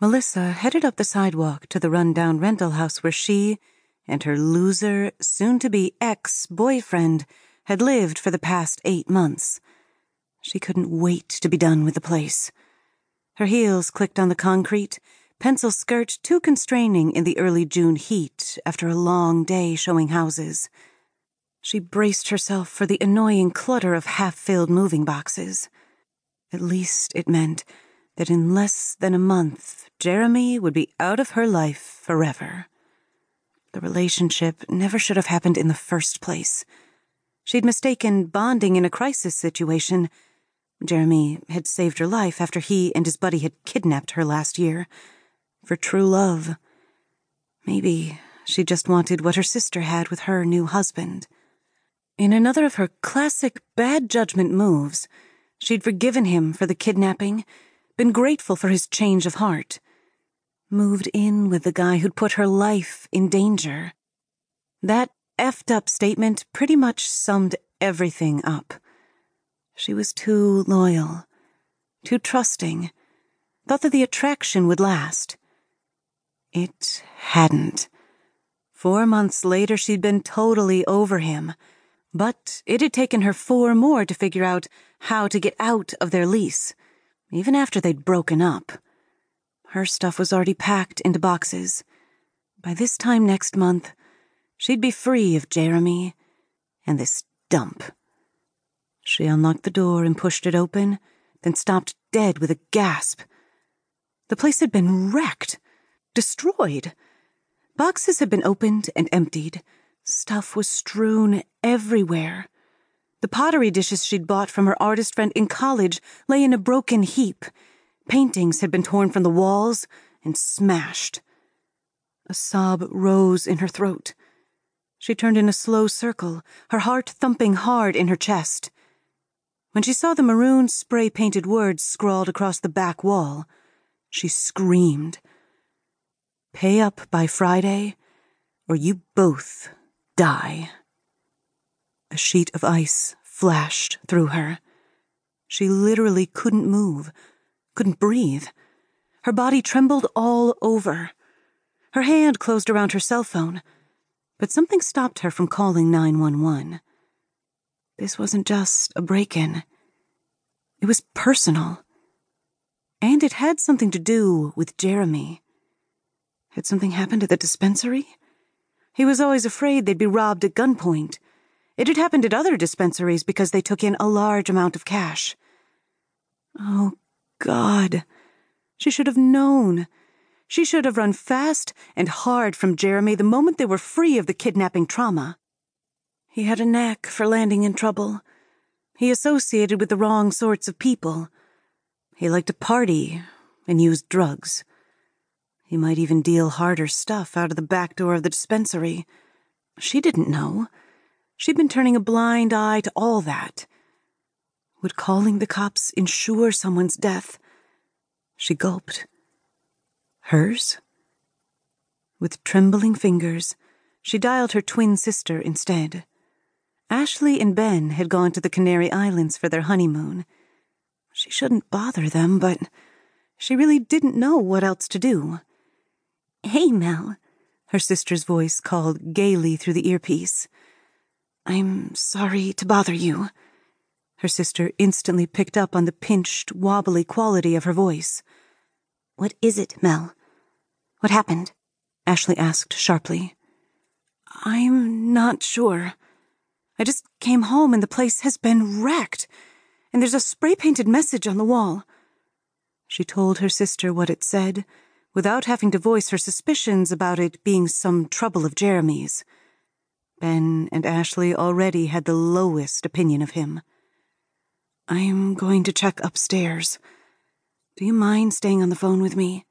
Melissa headed up the sidewalk to the rundown rental house where she and her loser, soon to be ex boyfriend had lived for the past eight months. She couldn't wait to be done with the place. Her heels clicked on the concrete, pencil skirt too constraining in the early June heat after a long day showing houses. She braced herself for the annoying clutter of half filled moving boxes. At least it meant that in less than a month, Jeremy would be out of her life forever. The relationship never should have happened in the first place. She'd mistaken bonding in a crisis situation. Jeremy had saved her life after he and his buddy had kidnapped her last year. For true love. Maybe she just wanted what her sister had with her new husband. In another of her classic bad judgment moves, she'd forgiven him for the kidnapping, been grateful for his change of heart moved in with the guy who'd put her life in danger. That effed up statement pretty much summed everything up. She was too loyal, too trusting, thought that the attraction would last. It hadn't. Four months later, she'd been totally over him, but it had taken her four more to figure out how to get out of their lease, even after they'd broken up. Her stuff was already packed into boxes. By this time next month, she'd be free of Jeremy and this dump. She unlocked the door and pushed it open, then stopped dead with a gasp. The place had been wrecked, destroyed. Boxes had been opened and emptied. Stuff was strewn everywhere. The pottery dishes she'd bought from her artist friend in college lay in a broken heap Paintings had been torn from the walls and smashed. A sob rose in her throat. She turned in a slow circle, her heart thumping hard in her chest. When she saw the maroon spray painted words scrawled across the back wall, she screamed. Pay up by Friday, or you both die. A sheet of ice flashed through her. She literally couldn't move couldn't breathe. Her body trembled all over. Her hand closed around her cell phone, but something stopped her from calling 911. This wasn't just a break in, it was personal. And it had something to do with Jeremy. Had something happened at the dispensary? He was always afraid they'd be robbed at gunpoint. It had happened at other dispensaries because they took in a large amount of cash. Oh, God. She should have known. She should have run fast and hard from Jeremy the moment they were free of the kidnapping trauma. He had a knack for landing in trouble. He associated with the wrong sorts of people. He liked to party and use drugs. He might even deal harder stuff out of the back door of the dispensary. She didn't know. She'd been turning a blind eye to all that. Would calling the cops ensure someone's death? She gulped. Hers? With trembling fingers, she dialed her twin sister instead. Ashley and Ben had gone to the Canary Islands for their honeymoon. She shouldn't bother them, but she really didn't know what else to do. Hey, Mel, her sister's voice called gaily through the earpiece. I'm sorry to bother you. Her sister instantly picked up on the pinched, wobbly quality of her voice. What is it, Mel? What happened? Ashley asked sharply. I'm not sure. I just came home and the place has been wrecked, and there's a spray painted message on the wall. She told her sister what it said, without having to voice her suspicions about it being some trouble of Jeremy's. Ben and Ashley already had the lowest opinion of him. I'm going to check upstairs. Do you mind staying on the phone with me?